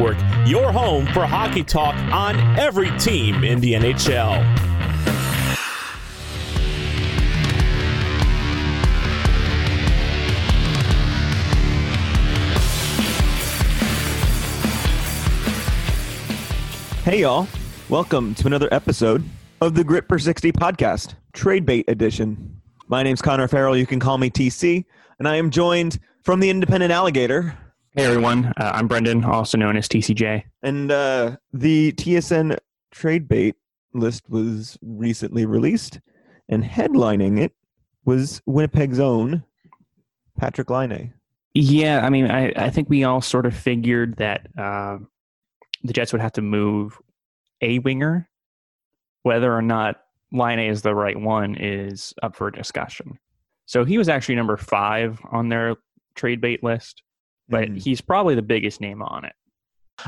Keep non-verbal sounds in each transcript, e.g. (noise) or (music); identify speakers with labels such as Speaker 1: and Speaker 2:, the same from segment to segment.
Speaker 1: Network, your home for hockey talk on every team in the NHL.
Speaker 2: Hey, y'all. Welcome to another episode of the Grit Per 60 podcast, Trade Bait Edition. My name's Connor Farrell. You can call me TC, and I am joined from the Independent Alligator.
Speaker 3: Hey everyone, uh, I'm Brendan, also known as TCJ.
Speaker 2: And uh, the TSN Trade Bait list was recently released, and headlining it was Winnipeg's own Patrik Laine.
Speaker 3: Yeah, I mean, I, I think we all sort of figured that uh, the Jets would have to move a winger. Whether or not Laine is the right one is up for discussion. So he was actually number five on their trade bait list, but
Speaker 2: Mhm.
Speaker 3: he's probably the biggest name on it.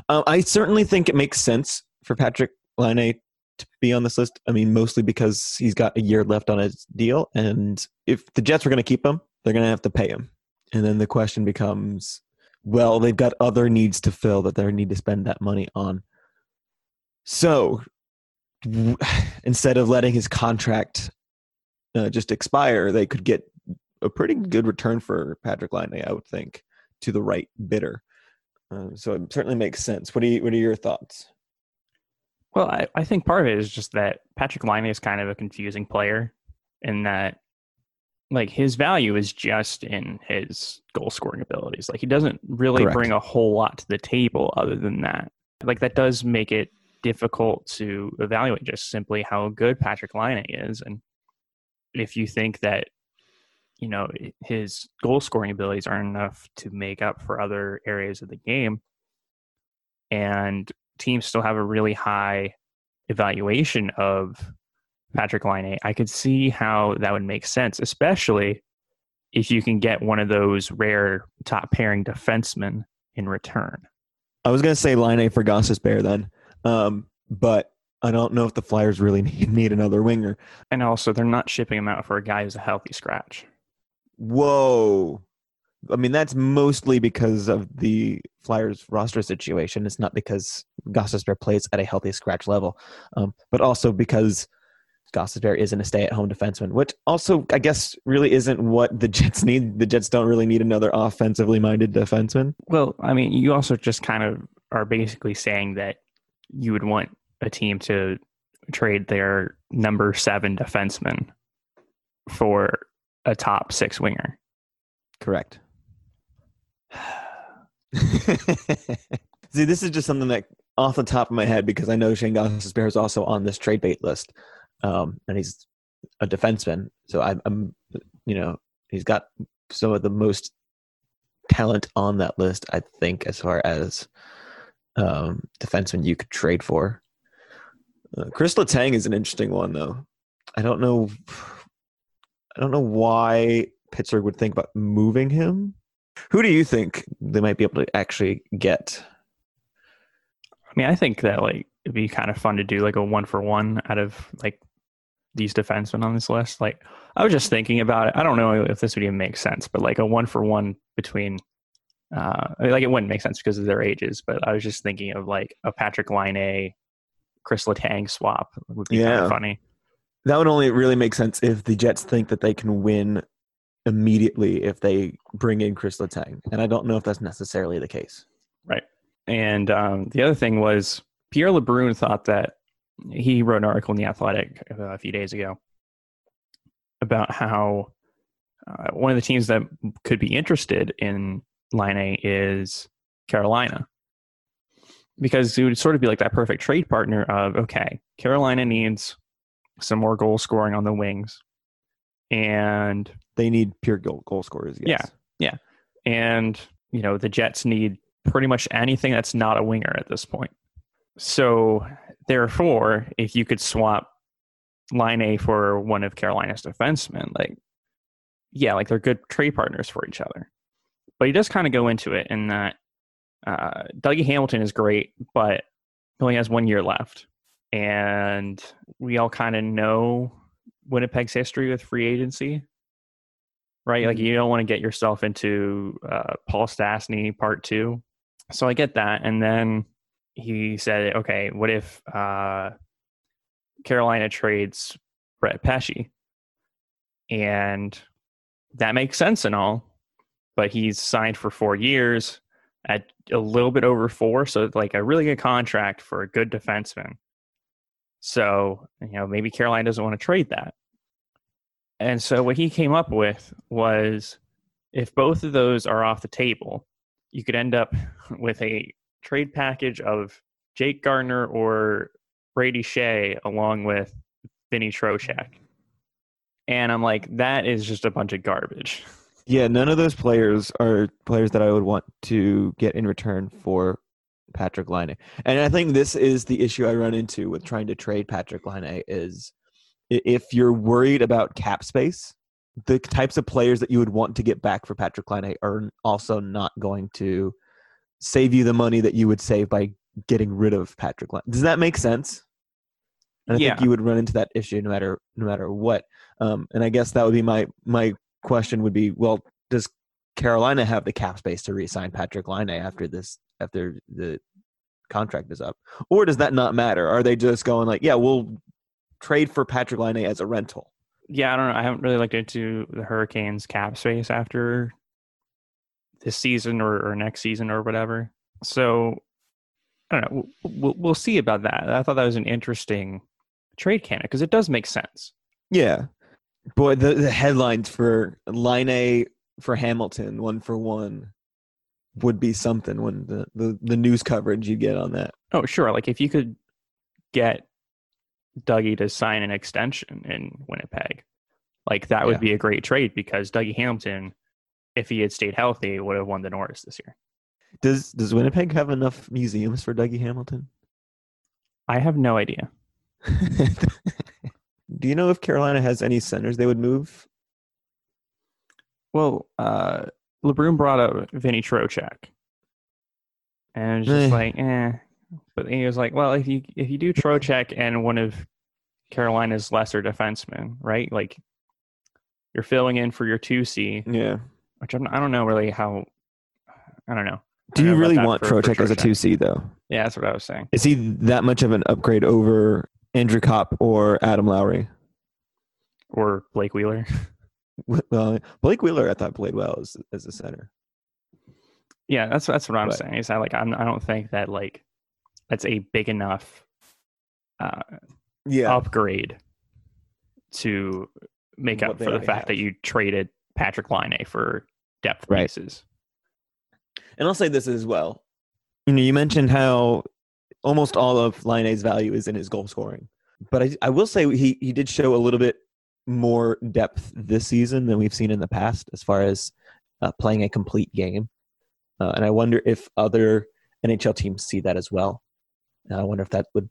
Speaker 2: Uh, I certainly think it makes sense for Patrik Laine to be on this list. I mean, mostly because he's got a year left on his deal, and if the Jets were going to keep him, they're going to have to pay him. And then the question becomes, well, they've got other needs to fill that they need to spend that money on. So w- (sighs) instead of letting his contract uh, just expire, they could get a pretty good return for Patrik Laine, I would think, to the right bidder. Um, so it certainly makes sense. What do you? What are your thoughts?
Speaker 3: Well, I, I think part of it is just that Patrik Laine is kind of a confusing player in that like his value is just in his goal scoring abilities. Like he doesn't really
Speaker 2: Correct.
Speaker 3: bring a whole lot to the table other than that. Like that does make it difficult to evaluate just simply how good Patrik Laine is. And if you think that, you know, his goal scoring abilities aren't enough to make up for other areas of the game, and teams still have a really high evaluation of Patrik Laine, I could see how that would make sense, especially if you can get one of those rare top pairing defensemen in return.
Speaker 2: I was going to say Laine for Gostisbehere then, um, but I don't know if the Flyers really need, (laughs) need another winger.
Speaker 3: And also, they're not shipping him out for a guy who's a healthy scratch.
Speaker 2: Whoa. I mean, that's mostly because of the Flyers roster situation. It's not because Gostisbehere plays at a healthy scratch level, um, but also because Gostisbehere isn't a stay at home defenseman, which also, I guess, really isn't what the Jets (laughs) need. The Jets don't really need another offensively minded defenseman.
Speaker 3: Well, I mean, you also just kind of are basically saying that you would want a team to trade their number seven defenseman for a top six winger.
Speaker 2: Correct. (sighs) (sighs) See, this is just something that off the top of my head because I know Shayne Gostisbehere is also on this trade bait list, um, and he's a defenseman. So I'm, I'm, you know, he's got some of the most talent on that list. I think as far as um, defenseman you could trade for. Uh, Kris Letang is an interesting one, though. I don't know. I don't know why Pittsburgh would think about moving him. Who do you think they might be able to actually get?
Speaker 3: I mean, I think that like it'd be kind of fun to do like a one for one out of like these defensemen on this list. Like I was just thinking about it. I don't know if this would even make sense, but like a one for one between uh I mean, like it wouldn't make sense because of their ages, but I was just thinking of like a Patrik Laine Kris Letang swap would be kind of funny.
Speaker 2: That would only really make sense if the Jets think that they can win immediately if they bring in Kris Letang, and I don't know if that's necessarily the case.
Speaker 3: Right. And um, the other thing was Pierre LeBrun thought that he wrote an article in the Athletic a few days ago about how uh, one of the teams that could be interested in Laine is Carolina. Because it would sort of be like that perfect trade partner of okay, Carolina needs some more goal scoring on the wings, and
Speaker 2: They need pure goal, goal scorers. Yes. Yeah. Yeah.
Speaker 3: And you know the Jets need pretty much anything that's not a winger at this point. So therefore, if you could swap Laine for one of Carolina's defensemen, like yeah, like they're good trade partners for each other. But he does kind of go into it in that uh, Dougie Hamilton is great, but he only has one year left, and we all kind of know Winnipeg's history with free agency right? Like
Speaker 2: Mhm.
Speaker 3: you don't want to get yourself into uh, Paul Stastny part two. So I get that. And then he said, okay, what if uh, Carolina trades Brett Pesce? And that makes sense and all, but he's signed for four years at a little bit over four. So, like a really good contract for a good defenseman. So, you know, maybe Carolina doesn't want to trade that. And so, what he came up with was if both of those are off the table, you could end up (laughs) with a trade package of Jake Gardiner or Brady Skjei along with Vinny Trocheck. And I'm like, that is just a bunch of garbage. (laughs)
Speaker 2: Yeah, none of those players are players that I would want to get in return for Patrik Laine. And I think this is the issue I run into with trying to trade Patrik Laine is if you're worried about cap space, the types of players that you would want to get back for Patrik Laine are also not going to save you the money that you would save by getting rid of Patrik Laine. Does that make sense? And I
Speaker 3: Yeah.
Speaker 2: think you would run into that issue no matter no matter what. Um, and I guess that would be my my question would be, well, does Carolina have the cap space to re-sign Patrik Laine after this after the contract is up, or does that not matter? Are they just going like, yeah, we'll trade for Patrik Laine as a rental?
Speaker 3: Yeah, I don't know. I haven't really looked into the Hurricanes cap space after this season or, or next season or whatever. So I don't know. We'll, we'll, see about that. I thought that was an interesting trade candidate because it does make sense.
Speaker 2: Yeah, boy, the, the headlines for Laine for Hamilton, one for one, would be something when the, the, the news coverage you get on that.
Speaker 3: Oh, sure. Like if you could get Dougie to sign an extension in Winnipeg, like that would
Speaker 2: Yeah.
Speaker 3: be a great trade because Dougie Hamilton, if he had stayed healthy, would have won the Norris this year.
Speaker 2: Does does Winnipeg have enough museums for Dougie Hamilton?
Speaker 3: I have no idea. (laughs)
Speaker 2: Do you know if Carolina has any centers they would move?
Speaker 3: Well, uh, LeBrun brought up Vinny Trocheck, and it's just
Speaker 2: Eh.
Speaker 3: like, eh. But he was like, well, if you if you do Trocheck and one of Carolina's lesser defensemen, right? Like you're filling in for your two C,
Speaker 2: Yeah.
Speaker 3: which I'm, I don't know really how. I don't know.
Speaker 2: Do
Speaker 3: don't
Speaker 2: you
Speaker 3: know
Speaker 2: really want
Speaker 3: for- for
Speaker 2: Trocheck as a two C though?
Speaker 3: Yeah, that's what I was saying.
Speaker 2: Is he that much of an upgrade over Andrew Copp or Adam Lowry?
Speaker 3: Or Blake Wheeler. (laughs) (laughs)
Speaker 2: Well, Blake Wheeler I thought played well as as a center.
Speaker 3: yeah, that's that's what I'm
Speaker 2: Right.
Speaker 3: saying. Is that like I'm, I don't think that like that's a big enough uh,
Speaker 2: Yeah.
Speaker 3: upgrade to make
Speaker 2: What
Speaker 3: up for the fact that you traded Patrik Laine for depth
Speaker 2: Right.
Speaker 3: pieces.
Speaker 2: And I'll say this as well. You know, you mentioned how almost all of Laine's value is in his goal scoring. But I, I will say he, he did show a little bit more depth this season than we've seen in the past as far as uh, playing a complete game. Uh, and I wonder if other NHL teams see that as well. And I wonder if that would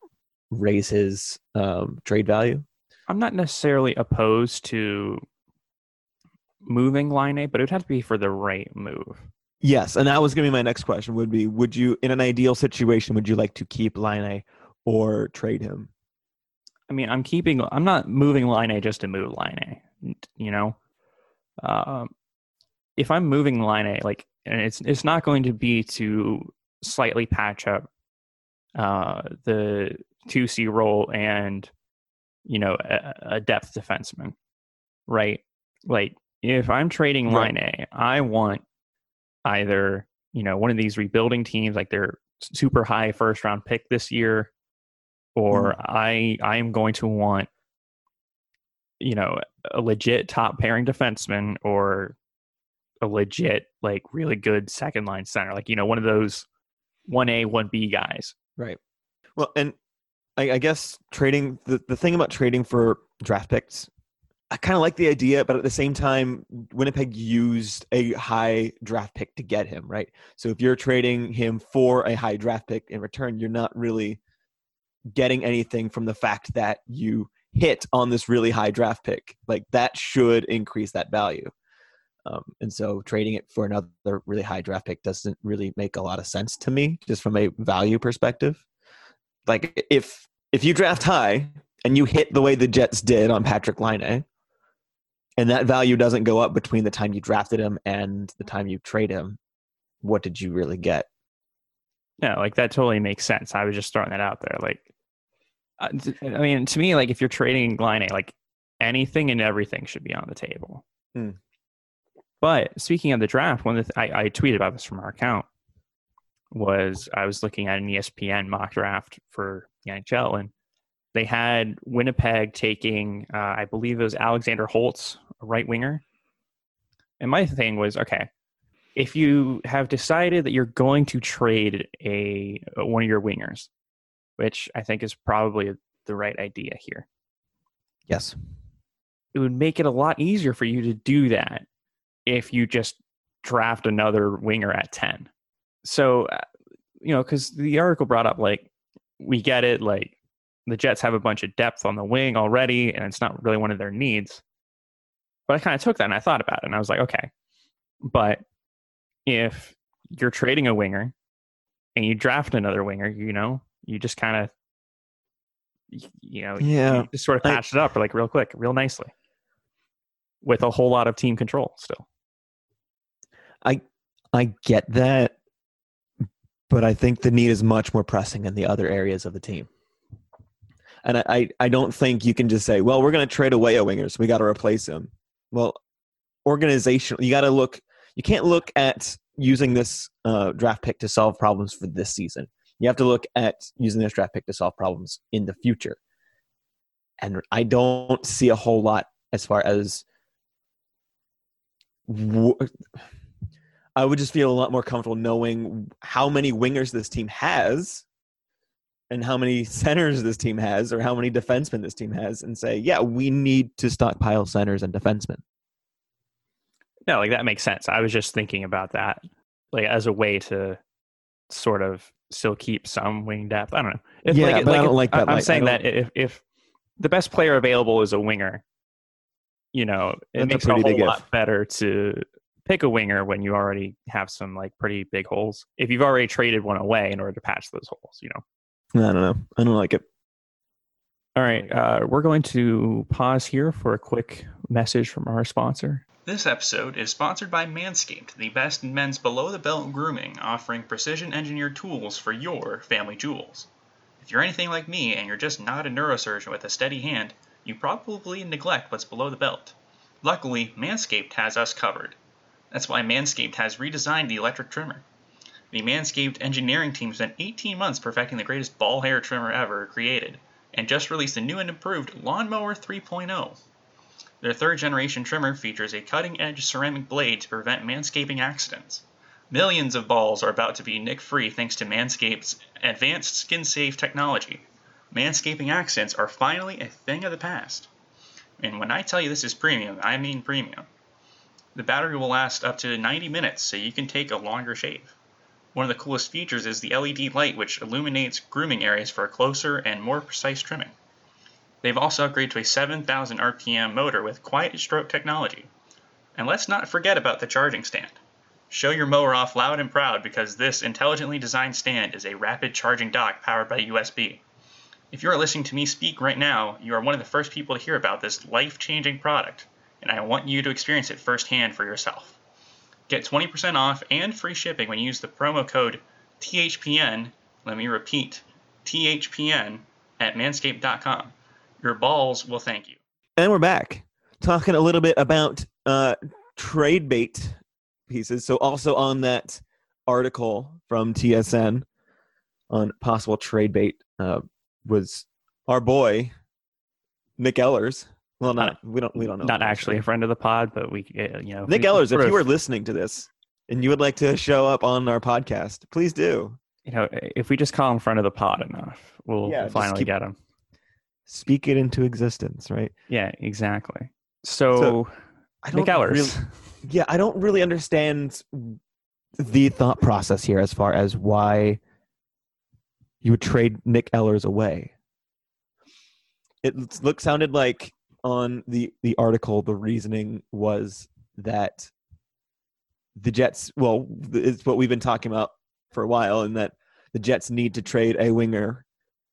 Speaker 2: raise his um, trade value.
Speaker 3: I'm not necessarily opposed to moving Laine, but it would have to be for the right move.
Speaker 2: Yes, and that was going to be my next question. Would be, would you, in an ideal situation, would you like to keep Laine or trade him?
Speaker 3: I mean, I'm keeping. I'm not moving Laine just to move Line A. You know, um, if I'm moving Laine, like, and it's it's not going to be to slightly patch up uh, the two C role and you know a, a depth defenseman, right? Like, if I'm trading
Speaker 2: Right.
Speaker 3: Laine, I want either you know one of these rebuilding teams, like their super high first round pick this year, Mm-hmm. or I I am going to want you know a legit top pairing defenseman or a legit like really good second line center, like you know one of those one A one B guys.
Speaker 2: Right. Well, and I, I guess trading the, the thing about trading for draft picks, I kind of like the idea, but at the same time, Winnipeg used a high draft pick to get him, right? So if you're trading him for a high draft pick in return, you're not really getting anything from the fact that you hit on this really high draft pick. Like that should increase that value. Um, and so trading it for another really high draft pick doesn't really make a lot of sense to me, just from a value perspective. Like if if you draft high and you hit the way the Jets did on Patrik Laine, and that value doesn't go up between the time you drafted him and the time you trade him, what did you really get?
Speaker 3: No, like that totally makes sense. I was just throwing that out there. Like, uh, I mean, to me, like if you're trading Laine, like anything and everything should be on the table.
Speaker 2: Hmm.
Speaker 3: But speaking of the draft, one of the th- I, I tweeted about this from our account was I was looking at an ESPN mock draft for the NHL, and they had Winnipeg taking, uh, I believe it was Alexander Holtz, a right winger. And my thing was, okay, if you have decided that you're going to trade a one of your wingers, which I think is probably the right idea here,
Speaker 2: Yes.
Speaker 3: it would make it a lot easier for you to do that if you just draft another winger at 10. So, uh, you know, because the article brought up, like, we get it, like, the Jets have a bunch of depth on the wing already, and it's not really one of their needs. But I kind of took that and I thought about it, and I was like, okay, but if you're trading a winger and you draft another winger, you know, you just kind of, you know,
Speaker 2: Yeah.
Speaker 3: you just sort of
Speaker 2: I-
Speaker 3: it up like real quick, real nicely, with a whole lot of team control still.
Speaker 2: I I get that, but I think the need is much more pressing in the other areas of the team. And I, I, I don't think you can just say, well, we're going to trade away a winger, so we got to replace him. Well, organizational, you got to look, you can't look at using this uh, draft pick to solve problems for this season. You have to look at using this draft pick to solve problems in the future. And I don't see a whole lot as far as. wh- I would just feel a lot more comfortable knowing how many wingers this team has and how many centers this team has or how many defensemen this team has and say, yeah, we need to stockpile centers and defensemen.
Speaker 3: No, like that makes sense. I was just thinking about that, like as a way to sort of still keep some wing depth. I don't know. If,
Speaker 2: Yeah, but I don't like that
Speaker 3: I'm.
Speaker 2: I
Speaker 3: saying that if if the best player available is a winger, you know, it makes it a whole
Speaker 2: big if.
Speaker 3: lot better to pick a winger when you already have some like pretty big holes. If you've already traded one away in order to patch those holes, you know.
Speaker 2: I don't know. I don't like it.
Speaker 3: All right, uh, we're going to pause here for a quick message from our sponsor.
Speaker 4: This episode is sponsored by Manscaped, the best in men's below the belt grooming, offering precision engineered tools for your family jewels. If you're anything like me and you're just not a neurosurgeon with a steady hand, you probably neglect what's below the belt. Luckily, Manscaped has us covered. That's why Manscaped has redesigned the electric trimmer. The Manscaped engineering team spent 18 months perfecting the greatest ball hair trimmer ever created, and just released a new and improved Lawnmower 3.0. Their third generation trimmer features a cutting edge ceramic blade to prevent manscaping accidents. Millions of balls are about to be nick free thanks to Manscaped's advanced skin safe technology. Manscaping accidents are finally a thing of the past. And when I tell you this is premium, I mean premium. The battery will last up to 90 minutes, so you can take a longer shave. One of the coolest features is the LED light, which illuminates grooming areas for a closer and more precise trimming. They've also upgraded to a 7,000 RPM motor with quiet stroke technology. And let's not forget about the charging stand. Show your mower off loud and proud because this intelligently designed stand is a rapid charging dock powered by USB. If you are listening to me speak right now, you are one of the first people to hear about this life changing product, and I want you to experience it firsthand for yourself. Get 20% off and free shipping when you use the promo code THPN. Let me repeat THPN at manscaped.com. Your balls will thank you.
Speaker 2: And we're back talking a little bit about uh, trade bait pieces. So, also on that article from TSN on possible trade bait uh, was our boy Nick Ehlers. Well, not we don't we don't know.
Speaker 3: Not
Speaker 2: him
Speaker 3: actually a friend of the pod, but we, uh, you know,
Speaker 2: Nick
Speaker 3: we-
Speaker 2: Ehlers. If you
Speaker 3: of-
Speaker 2: were listening to this and you would like to show up on our podcast, please do.
Speaker 3: you know, if we just call him friend of the pod enough, we'll,
Speaker 2: Yeah,
Speaker 3: we'll finally
Speaker 2: keep-
Speaker 3: get him.
Speaker 2: Speak it into existence, right?
Speaker 3: Yeah, exactly. So,
Speaker 2: I
Speaker 3: Nick Ehlers.
Speaker 2: really- (laughs) yeah, I don't really understand the thought process here as far as why you would trade Nick Ehlers away. It look sounded like on the the article the reasoning was that the Jets well it's what we've been talking about for a while and that the Jets need to trade a winger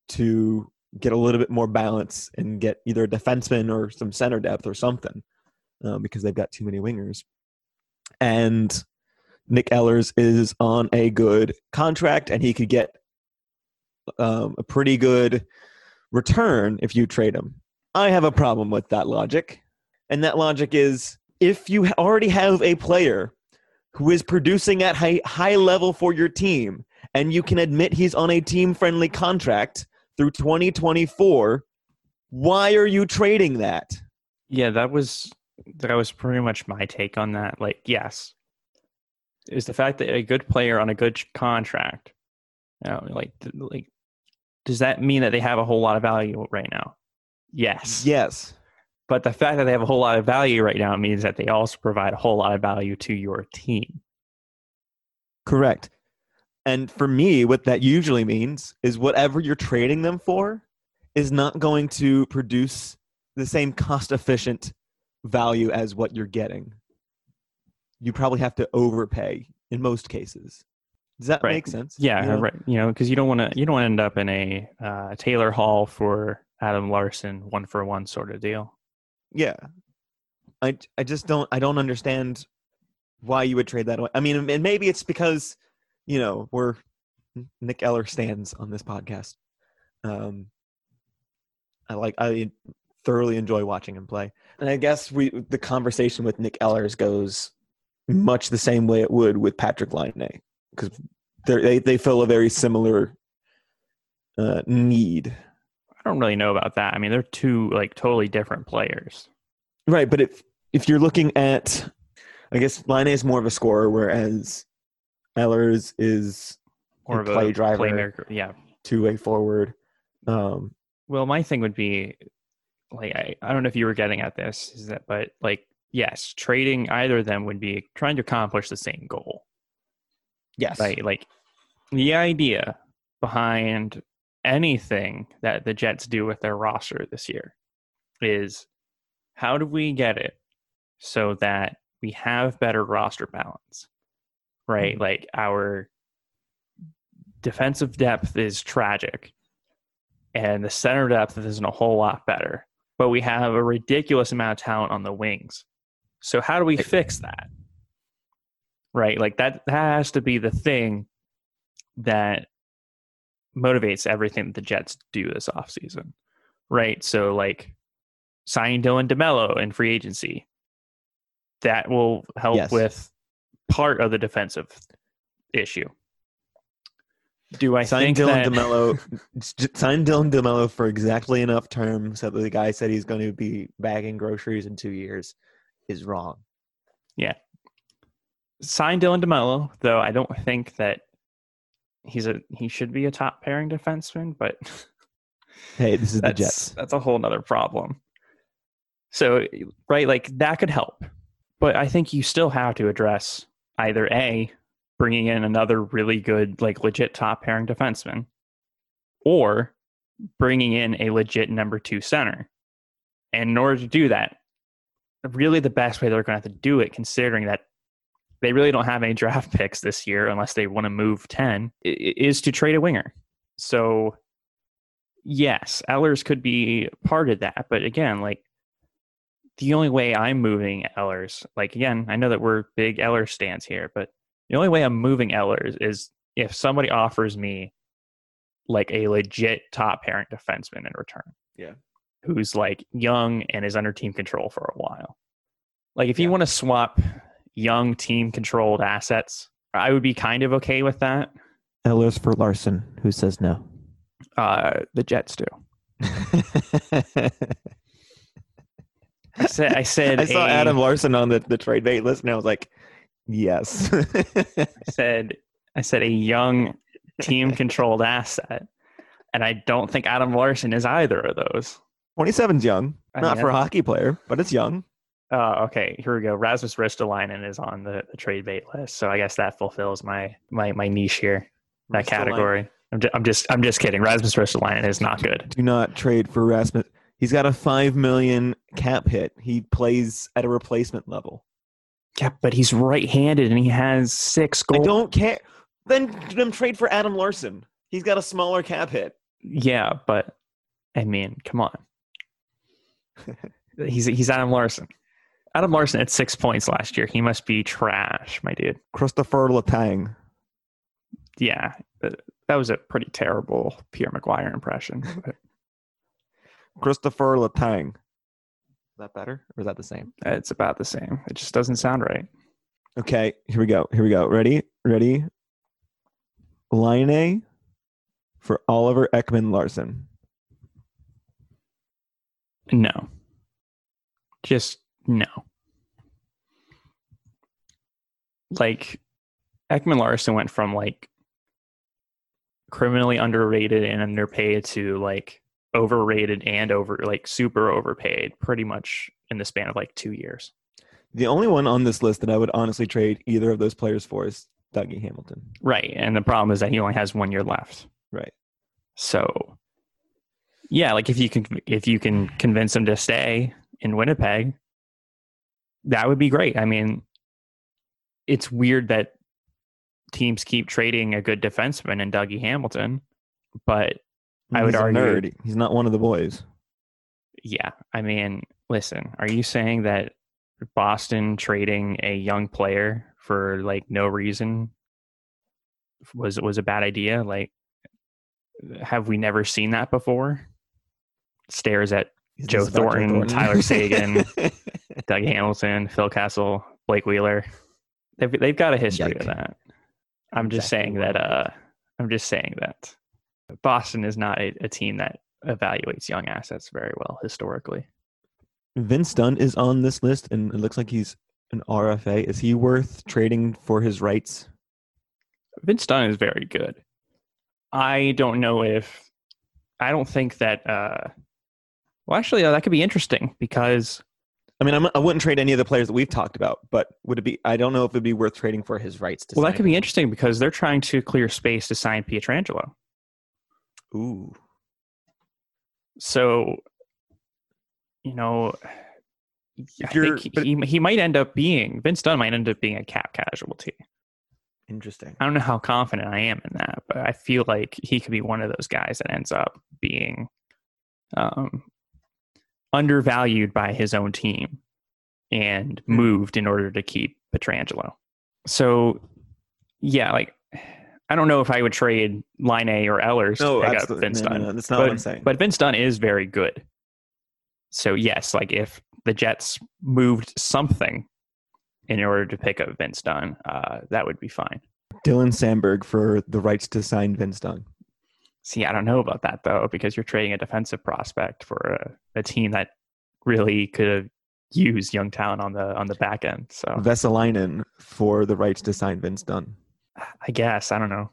Speaker 2: to get a little bit more balance and get either a defenseman or some center depth or something um, because they've got too many wingers. And Nick Ehlers is on a good contract and he could get um, a pretty good return if you trade him. I have a problem with that logic. And that logic is if you already have a player who is producing at high, high level for your team and you can admit he's on a team friendly contract through 2024, why are you trading that?
Speaker 3: Yeah, that was that was pretty much my take on that. Like, yes, is the fact that a good player on a good contract, you know, like like, does that mean that they have a whole lot of value right now? Yes.
Speaker 2: Yes.
Speaker 3: But the fact that they have a whole lot of value right now means that they also provide a whole lot of value to your team.
Speaker 2: Correct. And for me, what that usually means is whatever you're trading them for is not going to produce the same cost efficient value as what you're getting. You probably have to overpay in most cases. Does that
Speaker 3: Right.
Speaker 2: make sense?
Speaker 3: Yeah,
Speaker 2: You know?
Speaker 3: right. You know, because you don't want to you don't end up in a uh, Taylor Hall for Adam Larsson one for one sort of deal.
Speaker 2: Yeah. I I just don't I don't understand why you would trade that away. I mean, and maybe it's because you know we're Nick Eller stands on this podcast. Um, I like I thoroughly enjoy watching him play, and I guess we the conversation with Nick Ehlers goes much the same way it would with Patrik Laine because they they fill a very similar uh, need.
Speaker 3: I don't really know about that. I mean, they're two like totally different players.
Speaker 2: Right, but if if you're looking at, I guess Laine is more of a scorer, whereas Ehlers is
Speaker 3: Or
Speaker 2: a
Speaker 3: of a
Speaker 2: play driver,
Speaker 3: playmaker. Yeah.
Speaker 2: two way forward. Um,
Speaker 3: Well, my thing would be like I, I don't know if you were getting at this, is that but like yes, trading either of them would be trying to accomplish the same goal.
Speaker 2: yes,
Speaker 3: Right. Like the idea behind anything that the Jets do with their roster this year is how do we get it so that we have better roster balance? Right?
Speaker 2: Mhm.
Speaker 3: Like our defensive depth is tragic and the center depth isn't a whole lot better, but we have a ridiculous amount of talent on the wings. So how do we fix that? Right? Like that that has to be the thing that motivates everything that the Jets do this offseason. Right? So like signing Dylan DeMelo in free agency. That will help
Speaker 2: Yes.
Speaker 3: with part of the defensive issue. Do I
Speaker 2: sign
Speaker 3: think
Speaker 2: Dylan
Speaker 3: that
Speaker 2: Demelo. (laughs) sign Dylan Demelo for exactly enough term so that the guy said he's going to be bagging groceries in two years is wrong. Yeah.
Speaker 3: Sign Dylan DeMelo, though I don't think that he's a he should be a top pairing defenseman, but (laughs)
Speaker 2: Hey, this is the Jets.
Speaker 3: that's a whole nother problem. So right, like that could help. But I think you still have to address either A, bringing in another really good, like legit top pairing defenseman, or bringing in a legit number two center. And in order to do that, really the best way they're going to have to do it, considering that they really don't have any draft (laughs) picks this year unless they want to move 10, i- i- is to trade a winger. So, yes, Ehlers could be part of that. But again, like, the only way I'm moving Ehlers, like, again, I know that we're big Ehlers stands here, but the only way I'm moving Ehlers is if somebody offers me like a legit top pairing defenseman in return.
Speaker 2: Yeah.
Speaker 3: Who's like young and is under team control for a while. Like if you want to swap young team controlled assets, I would be kind of okay with that.
Speaker 2: Ehlers for Larsson, who says no.
Speaker 3: Uh, the Jets do. (laughs) I said, I said,
Speaker 2: I saw
Speaker 3: a-
Speaker 2: Adam Larsson on the, the trade bait list, and I was like, yes. (laughs)
Speaker 3: I said, I said a young team controlled asset, and I don't think Adam Larsson is either of those.
Speaker 2: 27's young.
Speaker 3: I
Speaker 2: Not for a hockey player, but it's young.
Speaker 3: Uh, okay, here we go. Rasmus Ristolainen is on the, the trade bait list, so I guess that fulfills my my my niche here, that
Speaker 2: Ristolainen.
Speaker 3: category. I'm just, I'm just I'm just kidding. Rasmus Ristolainen is not good.
Speaker 2: Do not trade for Rasmus. He's got a five million cap hit. He plays at a replacement level.
Speaker 3: Yeah, but he's right-handed and he has six goals.
Speaker 2: I don't care. Then then trade for Adam Larsson. He's got a smaller cap hit.
Speaker 3: Yeah, but I mean, come on. he's he's Adam Larsson. Adam Larsson had six points last year. He must be trash, my dude.
Speaker 2: Christopher Letang.
Speaker 3: Yeah, that that was a pretty terrible Pierre McGuire impression. But
Speaker 2: Christopher Letang. Is that better or is that the same?
Speaker 3: it's about the same. It just doesn't sound right.
Speaker 2: Okay, here we go. Here we go. Ready? Ready? Laine for Oliver Ekman Larsson.
Speaker 3: No. Just no. Like Ekman Larsson went from like criminally underrated and underpaid to like overrated and over like super overpaid pretty much in the span of like two years.
Speaker 2: The only one on this list that I would honestly trade either of those players for is Dougie Hamilton.
Speaker 3: Right. And the problem is that he only has one year left.
Speaker 2: Right.
Speaker 3: So yeah, like if you can if you can convince him to stay in Winnipeg, that would be great. I mean, it's weird that teams keep trading a good defenseman in Dougie Hamilton, but I would argue-
Speaker 2: nerd. He's not one of the boys.
Speaker 3: yeah, I mean, listen, are you saying that Boston trading a young player for like no reason was was a bad idea? Like have we never seen that before? Stares at Joe
Speaker 2: just about
Speaker 3: Thornton, Tyler Seguin. (laughs) Doug Hamilton, Phil Kessel, Blake Wheeler. They've they've got a history
Speaker 2: Yike.
Speaker 3: of that. I'm just
Speaker 2: Exactly
Speaker 3: saying that uh I'm just saying that Boston is not a, a team that evaluates young assets very well historically.
Speaker 2: Vince Dunn is on this list, and it looks like he's an RFA. Is he worth trading for his rights?
Speaker 3: Vince Dunn is very good. I don't know if I don't think that uh well actually uh, that could be interesting because
Speaker 2: I mean, I'm, I wouldn't trade any of the players that we've talked about, but would it be? I don't know if it'd be worth trading for his rights to.
Speaker 3: well that could be interesting because they're trying to clear space to sign Pietrangelo.
Speaker 2: Ooh,
Speaker 3: So, you know, I
Speaker 2: you're-
Speaker 3: think
Speaker 2: but-
Speaker 3: he, he might end up being Vince Dunn might end up being a cap casualty.
Speaker 2: interesting.
Speaker 3: I don't know how confident I am in that, but I feel like he could be one of those guys that ends up being um, undervalued by his own team and
Speaker 2: Hmm.
Speaker 3: moved in order to keep Pietrangelo. So, yeah, like I don't know if I would trade Laine or Ehlers
Speaker 2: No,
Speaker 3: to pick up
Speaker 2: absolutely.
Speaker 3: Vince
Speaker 2: No, no,
Speaker 3: Dunn.
Speaker 2: no, that's not
Speaker 3: but,
Speaker 2: what I'm saying.
Speaker 3: But Vince Dunn is very good. So yes, like if the Jets moved something in order to pick up Vince Dunn, uh, that would be fine.
Speaker 2: Dylan Samberg for the rights to sign Vince Dunn.
Speaker 3: See, I don't know about that though, because you're trading a defensive prospect for a, a team that really could have used young talent on the on the back end. So
Speaker 2: Vesalainen for the rights to sign Vince Dunn.
Speaker 3: I guess I don't know.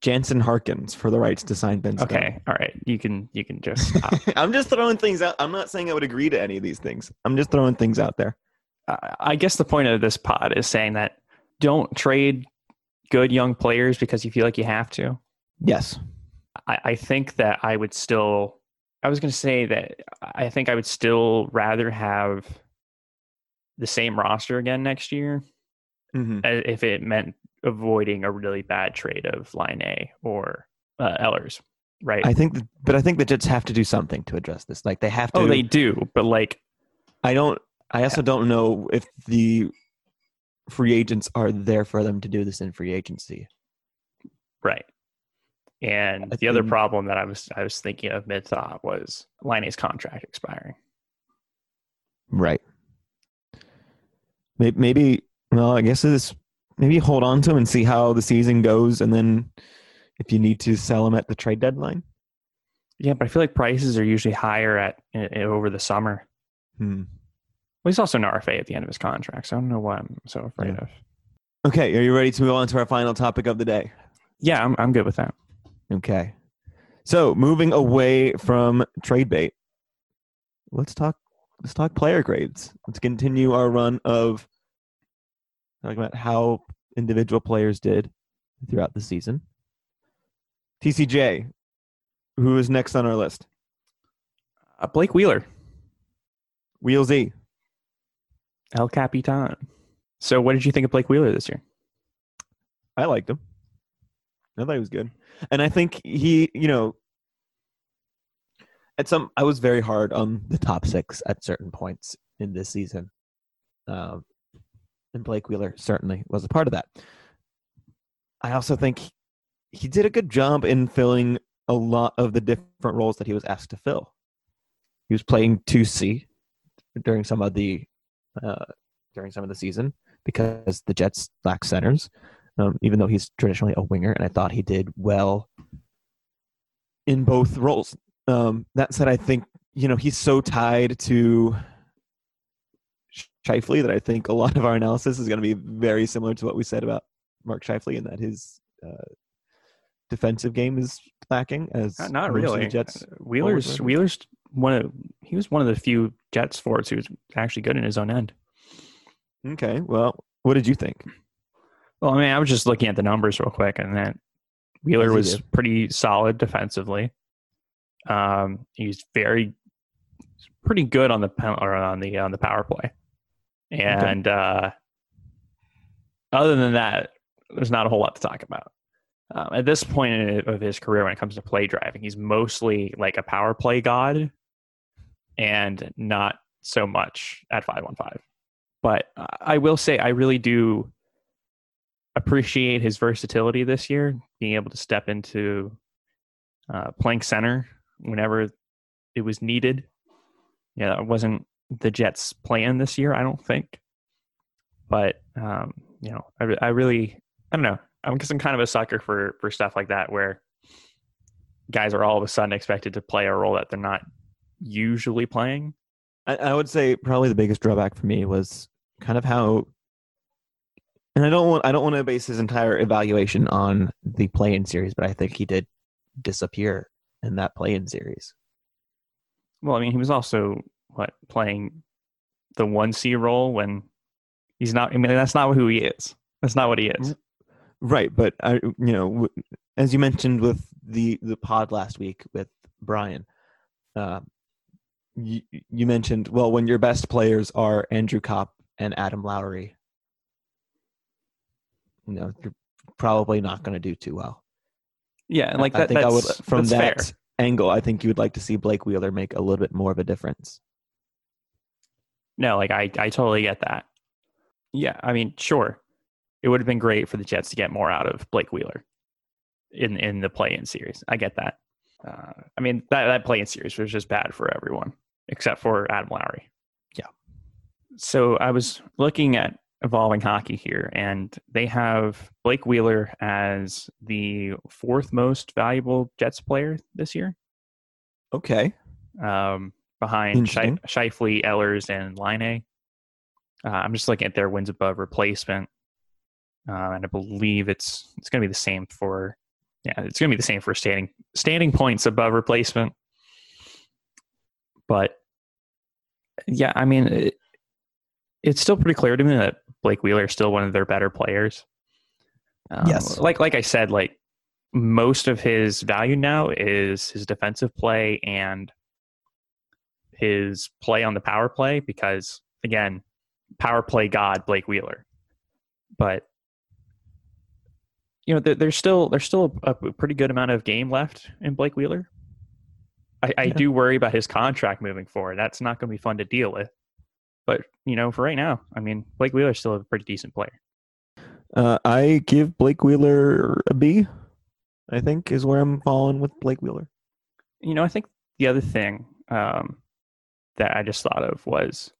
Speaker 2: Jansen Harkins for the rights to sign Vince
Speaker 3: Okay, all right, you can you can just (laughs) stop.
Speaker 2: I'm just throwing things out. I'm not saying I would agree to any of these things. I'm just throwing things out there.
Speaker 3: I I guess the point of this pod is saying that don't trade good young players because you feel like you have to.
Speaker 2: Yes.
Speaker 3: I, I think that I would still. I was going to say that I think I would still rather have the same roster again next year
Speaker 2: hmm
Speaker 3: uh, if it meant avoiding a really bad trade of Laine or uh, Ehlers, right?
Speaker 2: I think, that, but I think the Jets have to do something to address this. Like they have to.
Speaker 3: oh, they do, but like,
Speaker 2: I don't. I also don't know if the free agents are there for them to do this in free agency.
Speaker 3: right. And
Speaker 2: I
Speaker 3: the other problem that I was I was thinking of mid thought was Laine's contract expiring.
Speaker 2: Right. Maybe well, I guess it's maybe hold on to him and see how the season goes, and then if you need to sell him at the trade deadline.
Speaker 3: Yeah, but I feel like prices are usually higher at i- over the summer.
Speaker 2: Hmm.
Speaker 3: Well, he's also an RFA at the end of his contract, so I don't know what I'm so afraid
Speaker 2: Yeah.
Speaker 3: of.
Speaker 2: Okay, are you ready to move on to our final topic of the day?
Speaker 3: Yeah, I'm I'm good with that.
Speaker 2: Okay. So moving away from trade bait, let's talk let's talk player grades. Let's continue our run of talking about how individual players did throughout the season. TCJ, who is next on our list?
Speaker 3: Uh, Blake Wheeler,
Speaker 2: Wheel Z.
Speaker 3: El Capitan. So, what did you think of Blake Wheeler this year?
Speaker 2: I liked him. I thought he was good. And I think he, you know, at some I was very hard on the top six at certain points in this season. Um, and Blake Wheeler certainly was a part of that. I also think he, did a good job in filling a lot of the different roles that he was asked to fill. He was playing 2C during some of the uh, during some of the season because the Jets lack centers, um, even though he's traditionally a winger, and I thought he did well in both roles. Um, that said, I think you know he's so tied to Scheifele that I think a lot of our analysis is going to be very similar to what we said about Mark Scheifele, and that his uh, defensive game is lacking. As
Speaker 3: Not, not really.
Speaker 2: Jets.
Speaker 3: Uh, Wheeler's. Wheeler's one of he was one of the few Jets forwards who was actually good in his own end.
Speaker 2: Okay, well, what did you think?
Speaker 3: Well, I mean, I was just looking at the numbers real quick, and that Wheeler
Speaker 2: As
Speaker 3: was
Speaker 2: did.
Speaker 3: pretty solid defensively. Um, he's very pretty good on the pen, or on the on the power play, and uh, other than that, there's not a whole lot to talk about. Um, at this point in- of his career, when it comes to play driving, he's mostly like a power play god, and not so much at five on five. But I will say, I really do appreciate his versatility this year, being able to step into uh, center whenever it was needed. Yeah, it wasn't the Jets' plan this year, I don't think. But um, you know, I, I really, I don't know. I'm because I'm kind of a sucker for for stuff like that, where guys are all of a sudden expected to play a role that they're not usually playing.
Speaker 2: I, I would say probably the biggest drawback for me was kind of how, and I don't want I don't want to base his entire evaluation on the play-in series, but I think he did disappear in that play-in series.
Speaker 3: Well, I mean, he was also what playing the one C role when he's not. I mean, that's not who he is. That's not what he is.
Speaker 2: Right, but I, you know, as you mentioned with the the pod last week with Brian, uh, you, you mentioned well when your best players are Andrew Kopp and Adam Lowry, you know, you're probably not going to do too well.
Speaker 3: Yeah, and like that.
Speaker 2: I think I would from that
Speaker 3: fair.
Speaker 2: angle. I think you would like to see Blake Wheeler make a little bit more of a difference.
Speaker 3: No, like I, I totally get that. Yeah, I mean, sure, it would have been great for the Jets to get more out of Blake Wheeler in in the play-in series. I get that. Uh, I mean, that that play-in series was just bad for everyone except for Adam Lowry.
Speaker 2: Yeah.
Speaker 3: So I was looking at evolving hockey here, and they have Blake Wheeler as the fourth most valuable Jets player this year
Speaker 2: Okay,
Speaker 3: um, behind Shif- Scheifele, Ehlers, and Laine. Uh, I'm just looking at their wins above replacement, uh, and I believe it's it's going to be the same for yeah, it's going to be the same for standing standing points above replacement. But yeah, I mean, it, it's still pretty clear to me that Blake Wheeler is still one of their better players. Um,
Speaker 2: Yes.
Speaker 3: like like I said, like most of his value now is his defensive play and his play on the power play because again, power play god Blake Wheeler. But you know, there, there's still there's still a, a pretty good amount of game left in Blake Wheeler. I, I
Speaker 2: Yeah.
Speaker 3: do worry about his contract moving forward. That's not going to be fun to deal with. But you know, for right now, I mean, Blake Wheeler's still a pretty decent player.
Speaker 2: uh, I give Blake Wheeler a B. I think is where I'm falling with Blake Wheeler.
Speaker 3: You know, I think the other thing um, that I just thought of was,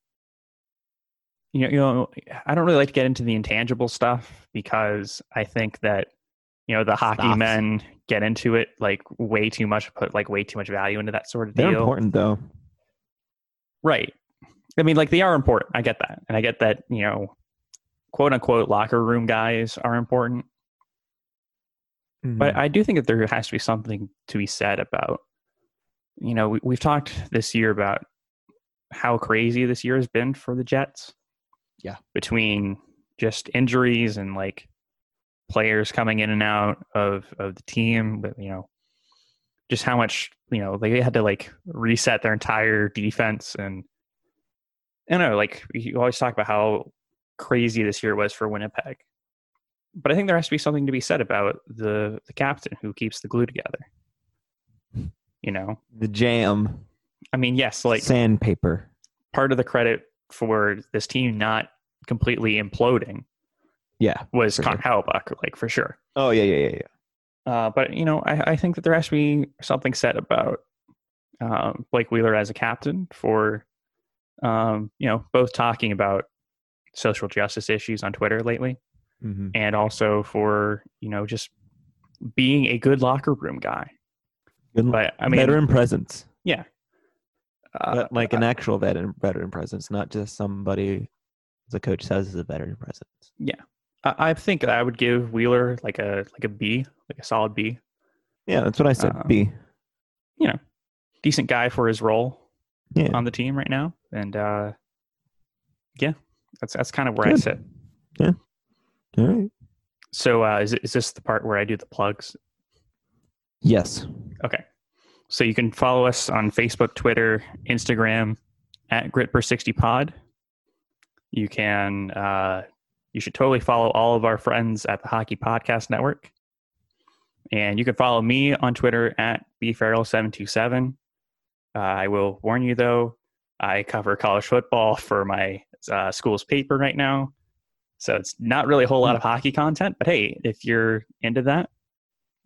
Speaker 3: you know, you know, I don't really like to get into the intangible stuff because I think that, you know, the hockey
Speaker 2: Stops.
Speaker 3: men get into it like way too much, put like way too much value into that sort of
Speaker 2: They're
Speaker 3: deal.
Speaker 2: important though.
Speaker 3: Right. I mean, like they are important. I get that. And I get that, you know, quote unquote locker room guys are important. But
Speaker 2: Mhm.
Speaker 3: I do think that there has to be something to be said about, you know, we, we've talked this year about how crazy this year has been for the Jets.
Speaker 2: Yeah.
Speaker 3: Between just injuries and like players coming in and out of, of the team, but, you know, just how much, you know, they had to like reset their entire defense. And I don't know, like you always talk about how crazy this year was for Winnipeg but I think there has to be something to be said about the the captain who keeps the glue together. You know,
Speaker 2: the jam,
Speaker 3: I mean, yes, like
Speaker 2: sandpaper.
Speaker 3: part of the credit for this team not completely imploding
Speaker 2: Yeah.
Speaker 3: was Connor Hellebuyck, like for sure.
Speaker 2: Oh yeah, yeah, yeah, yeah.
Speaker 3: Uh, but you know, I, I think that there has to be something said about um, Blake Wheeler as a captain for um, you know both talking about social justice issues on Twitter lately,
Speaker 2: Mm-hmm.
Speaker 3: and also for you know just being a good locker room guy.
Speaker 2: Good,
Speaker 3: But I mean,
Speaker 2: veteran presence,
Speaker 3: yeah, uh,
Speaker 2: but like an actual veteran veteran presence, not just somebody the coach says is a veteran presence.
Speaker 3: I, I think I would give Wheeler like a like a B, like a solid B.
Speaker 2: Yeah, that's what I said.
Speaker 3: Um,
Speaker 2: B.
Speaker 3: You know, decent guy for his role
Speaker 2: Yeah.
Speaker 3: on the team right now, and uh, yeah, that's that's kind of where I
Speaker 2: Good.
Speaker 3: sit.
Speaker 2: All right.
Speaker 3: So uh, is is this the part where I do the plugs?
Speaker 2: Yes.
Speaker 3: Okay. So you can follow us on Facebook, Twitter, Instagram at Gritper60pod. You can uh, you should totally follow all of our friends at the Hockey Podcast Network. And you can follow me on Twitter at bfarrell727. Uh, I will warn you though, I cover college football for my uh, school's paper right now. So it's not really a whole lot of hockey content, but hey, if you're into that,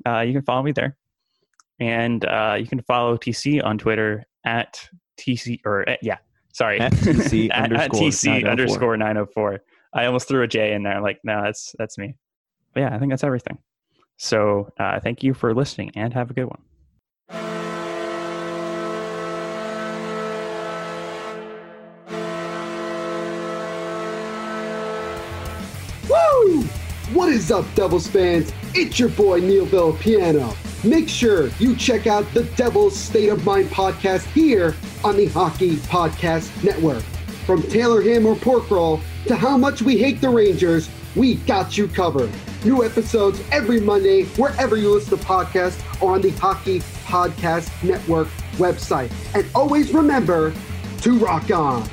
Speaker 3: uh, you can follow me there. And uh, you can follow TC on Twitter at TC or at, yeah, sorry,
Speaker 2: At TC (laughs)
Speaker 3: at, at
Speaker 2: underscore
Speaker 3: TC
Speaker 2: 904.
Speaker 3: underscore nine hundred four. I almost threw a J in there. I'm like, no, that's that's me. But yeah, I think that's everything. So uh, thank you for listening and have a good one.
Speaker 5: Woo! What is up, Devils fans? It's your boy Neil Villapiano. Make sure you check out the Devils State of Mind podcast here on the Hockey Podcast Network. From Taylor Ham or Pork Roll to how much we hate the Rangers, we got you covered. New episodes every Monday, wherever you listen to podcasts or on the Hockey Podcast Network website. And always remember to rock on.